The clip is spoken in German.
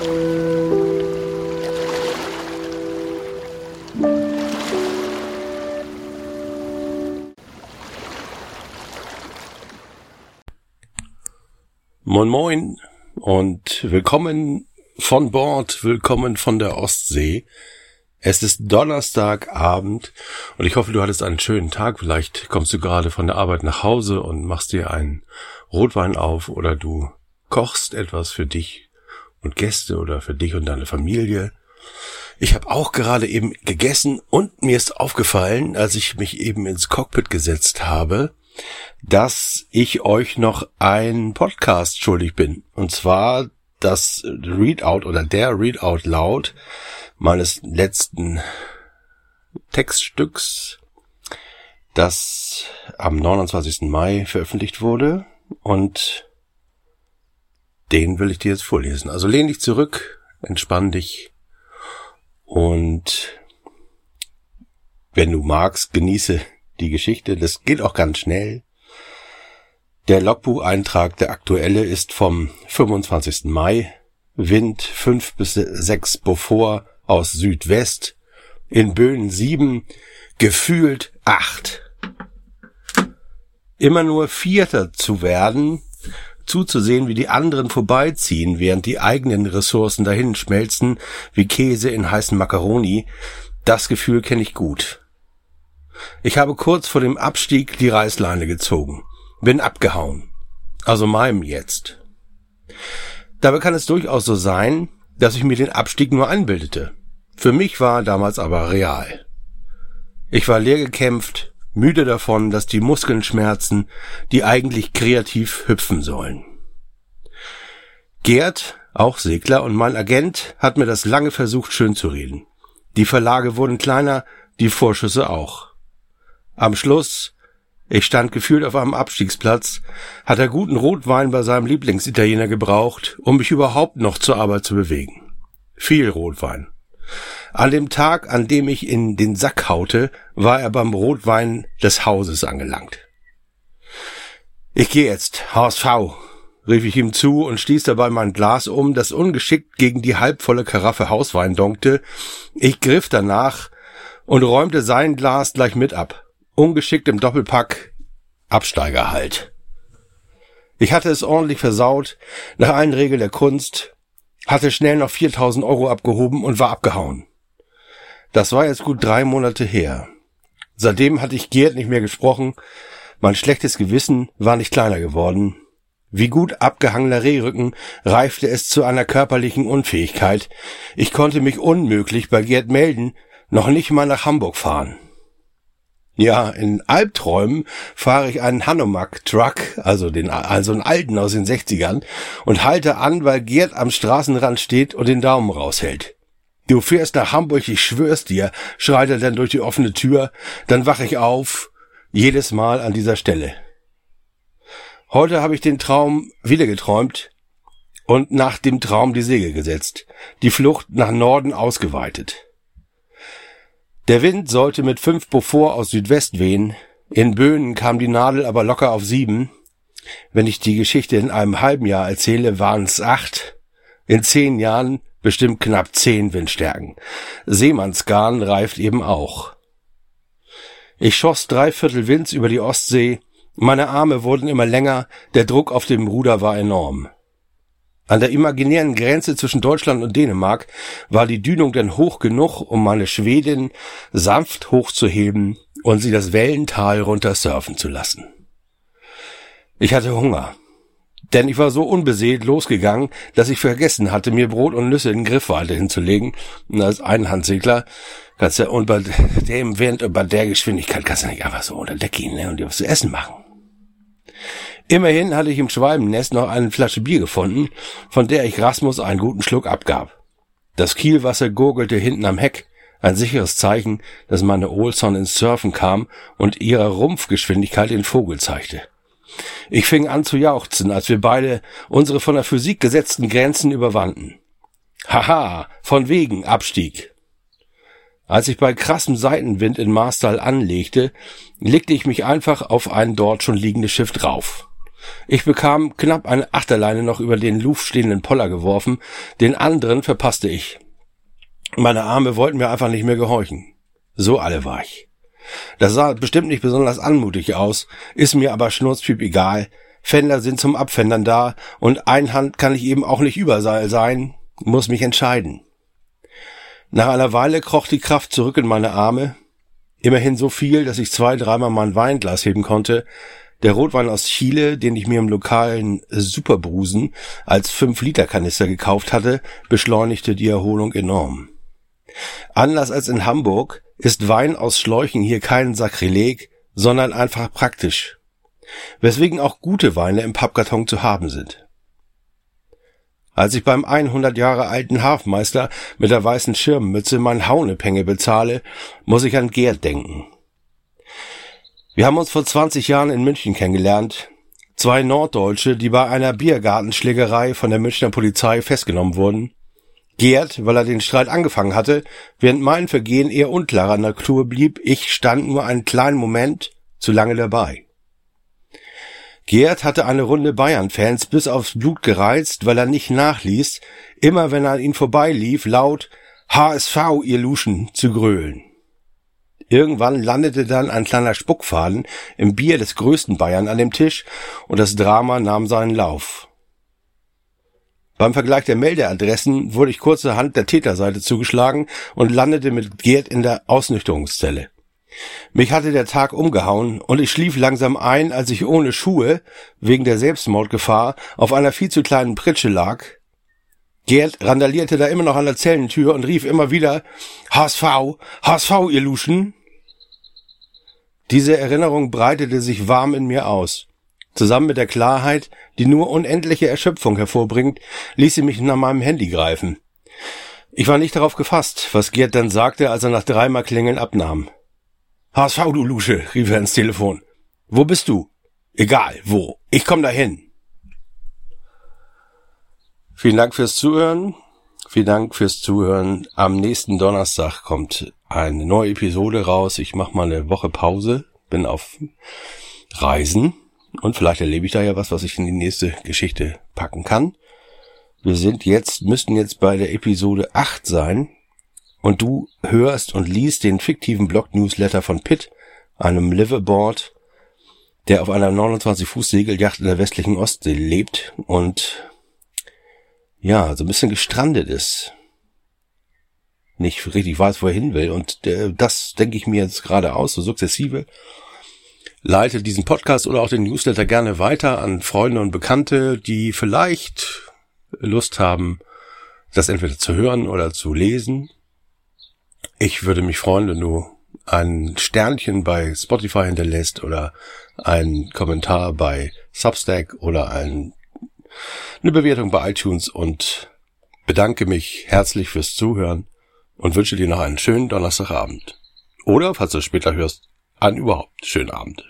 Moin Moin und willkommen von Bord, willkommen von der Ostsee. Es ist Donnerstagabend und ich hoffe, du hattest einen schönen Tag. Vielleicht kommst du gerade von der Arbeit nach Hause und machst dir einen Rotwein auf oder du kochst etwas für dich und Gäste oder für dich und deine Familie. Ich habe auch gerade eben gegessen und mir ist aufgefallen, als ich mich eben ins Cockpit gesetzt habe, dass ich euch noch ein Podcast schuldig bin. Und zwar das Readout oder der Readout laut meines letzten Textstücks, das am 29. Mai veröffentlicht wurde und den will ich dir jetzt vorlesen. Also lehn dich zurück, entspann dich und wenn du magst, genieße die Geschichte. Das geht auch ganz schnell. Der Logbucheintrag, der aktuelle, ist vom 25. Mai. Wind 5 bis 6 Beaufort aus Südwest. In Böen 7, gefühlt 8. Immer nur Vierter zu werden, zuzusehen, wie die anderen vorbeiziehen, während die eigenen Ressourcen dahin schmelzen, wie Käse in heißen Macaroni, das Gefühl kenne ich gut. Ich habe kurz vor dem Abstieg die Reißleine gezogen, bin abgehauen. Also meinem jetzt. Dabei kann es durchaus so sein, dass ich mir den Abstieg nur einbildete. Für mich war damals aber real. Ich war leer gekämpft, müde davon, dass die Muskeln schmerzen, die eigentlich kreativ hüpfen sollen. Gerd, auch Segler und mein Agent, hat mir das lange versucht schön zu reden. Die Verlage wurden kleiner, die Vorschüsse auch. Am Schluss, ich stand gefühlt auf einem Abstiegsplatz, hat er guten Rotwein bei seinem Lieblingsitaliener gebraucht, um mich überhaupt noch zur Arbeit zu bewegen. Viel Rotwein. An dem Tag, an dem ich in den Sack haute, war er beim Rotwein des Hauses angelangt. Ich gehe jetzt, HSV, rief ich ihm zu und stieß dabei mein Glas um, das ungeschickt gegen die halbvolle Karaffe Hauswein donkte. Ich griff danach und räumte sein Glas gleich mit ab. Ungeschickt im Doppelpack Absteiger halt. Ich hatte es ordentlich versaut, nach allen Regeln der Kunst, hatte schnell noch 4000 Euro abgehoben und war abgehauen. Das war jetzt gut drei Monate her. Seitdem hatte ich Gerd nicht mehr gesprochen. Mein schlechtes Gewissen war nicht kleiner geworden. Wie gut abgehangener Rehrücken reifte es zu einer körperlichen Unfähigkeit. Ich konnte mich unmöglich bei Gerd melden, noch nicht mal nach Hamburg fahren. Ja, in Albträumen fahre ich einen Hanomag-Truck, also den, also einen alten aus den 60ern, und halte an, weil Gerd am Straßenrand steht und den Daumen raushält. Du fährst nach Hamburg, ich schwör's dir, schreit er dann durch die offene Tür, dann wach ich auf, jedes Mal an dieser Stelle. Heute habe ich den Traum wieder geträumt und nach dem Traum die Segel gesetzt, die Flucht nach Norden ausgeweitet. Der Wind sollte mit fünf Beaufort aus Südwest wehen, in Böen kam die Nadel aber locker auf sieben. Wenn ich die Geschichte in einem halben Jahr erzähle, waren es acht. In zehn Jahren bestimmt knapp zehn Windstärken. Seemannsgarn reift eben auch. Ich schoss dreiviertel Winds über die Ostsee, meine Arme wurden immer länger, der Druck auf dem Ruder war enorm. An der imaginären Grenze zwischen Deutschland und Dänemark war die Dünung denn hoch genug, um meine Schwedin sanft hochzuheben und sie das Wellental runter surfen zu lassen. Ich hatte Hunger. Denn ich war so unbeseelt losgegangen, dass ich vergessen hatte, mir Brot und Nüsse in Griffweite hinzulegen. Und als Einhandsegler kannst du, und bei dem Wind und bei der Geschwindigkeit kannst du nicht einfach so unter Deck gehen ne, und dir was zu essen machen. Immerhin hatte ich im Schwalbennest noch eine Flasche Bier gefunden, von der ich Rasmus einen guten Schluck abgab. Das Kielwasser gurgelte hinten am Heck, ein sicheres Zeichen, dass meine Olson ins Surfen kam und ihre Rumpfgeschwindigkeit den Vogel zeigte. Ich fing an zu jauchzen, als wir beide unsere von der Physik gesetzten Grenzen überwanden. Haha, von wegen Abstieg. Als ich bei krassem Seitenwind in Marstal anlegte, legte ich mich einfach auf ein dort schon liegendes Schiff drauf. Ich bekam knapp eine Achterleine noch über den Luft stehenden Poller geworfen, den anderen verpasste ich. Meine Arme wollten mir einfach nicht mehr gehorchen. So alle war ich. Das sah bestimmt nicht besonders anmutig aus, ist mir aber schnurzpiep egal. Fender sind zum Abfändern da und Einhand kann ich eben auch nicht überall sein, muss mich entscheiden. Nach einer Weile kroch die Kraft zurück in meine Arme, immerhin so viel, dass ich zwei, dreimal mein Weinglas heben konnte. Der Rotwein aus Chile, den ich mir im lokalen Superbrusen als 5-Liter-Kanister gekauft hatte, beschleunigte die Erholung enorm. Anders als in Hamburg ist Wein aus Schläuchen hier kein Sakrileg, sondern einfach praktisch. Weswegen auch gute Weine im Pappkarton zu haben sind. Als ich beim 100 Jahre alten Hafmeister mit der weißen Schirmmütze mein Haunepenge bezahle, muss ich an Gerd denken. Wir haben uns vor 20 Jahren in München kennengelernt. Zwei Norddeutsche, die bei einer Biergartenschlägerei von der Münchner Polizei festgenommen wurden. Gerd, weil er den Streit angefangen hatte, während mein Vergehen eher unklarer Natur blieb, ich stand nur einen kleinen Moment zu lange dabei. Gerd hatte eine Runde Bayern-Fans bis aufs Blut gereizt, weil er nicht nachließ, immer wenn er an ihn vorbeilief, laut HSV, ihr Luschen, zu grölen. Irgendwann landete dann ein kleiner Spuckfaden im Bier des größten Bayern an dem Tisch und das Drama nahm seinen Lauf. Beim Vergleich der Meldeadressen wurde ich kurzerhand der Täterseite zugeschlagen und landete mit Gerd in der Ausnüchterungszelle. Mich hatte der Tag umgehauen und ich schlief langsam ein, als ich ohne Schuhe, wegen der Selbstmordgefahr, auf einer viel zu kleinen Pritsche lag. Gerd randalierte da immer noch an der Zellentür und rief immer wieder HSV, HSV, ihr Luschen. Diese Erinnerung breitete sich warm in mir aus. Zusammen mit der Klarheit, die nur unendliche Erschöpfung hervorbringt, ließ sie mich nach meinem Handy greifen. Ich war nicht darauf gefasst, was Gerd dann sagte, als er nach dreimal Klingeln abnahm. HSV, du Lusche, rief er ins Telefon. Wo bist du? Egal, wo. Ich komm dahin. Vielen Dank fürs Zuhören. Vielen Dank fürs Zuhören. Am nächsten Donnerstag kommt eine neue Episode raus. Ich mache mal eine Woche Pause, bin auf Reisen und vielleicht erlebe ich da ja was, was ich in die nächste Geschichte packen kann. Wir sind jetzt, müssten jetzt bei der Episode 8 sein. Und du hörst und liest den fiktiven Blog-Newsletter von Pitt, einem Liveaboard, der auf einer 29-Fuß-Segelyacht in der westlichen Ostsee lebt und ja, so ein bisschen gestrandet ist. Nicht richtig weiß, wo er hin will. Und äh, das denke ich mir jetzt gerade aus, so sukzessive leite diesen Podcast oder auch den Newsletter gerne weiter an Freunde und Bekannte, die vielleicht Lust haben, das entweder zu hören oder zu lesen. Ich würde mich freuen, wenn du ein Sternchen bei Spotify hinterlässt oder einen Kommentar bei Substack oder ein, eine Bewertung bei iTunes und bedanke mich herzlich fürs Zuhören und wünsche dir noch einen schönen Donnerstagabend. Oder, falls du es später hörst, einen überhaupt schönen Abend.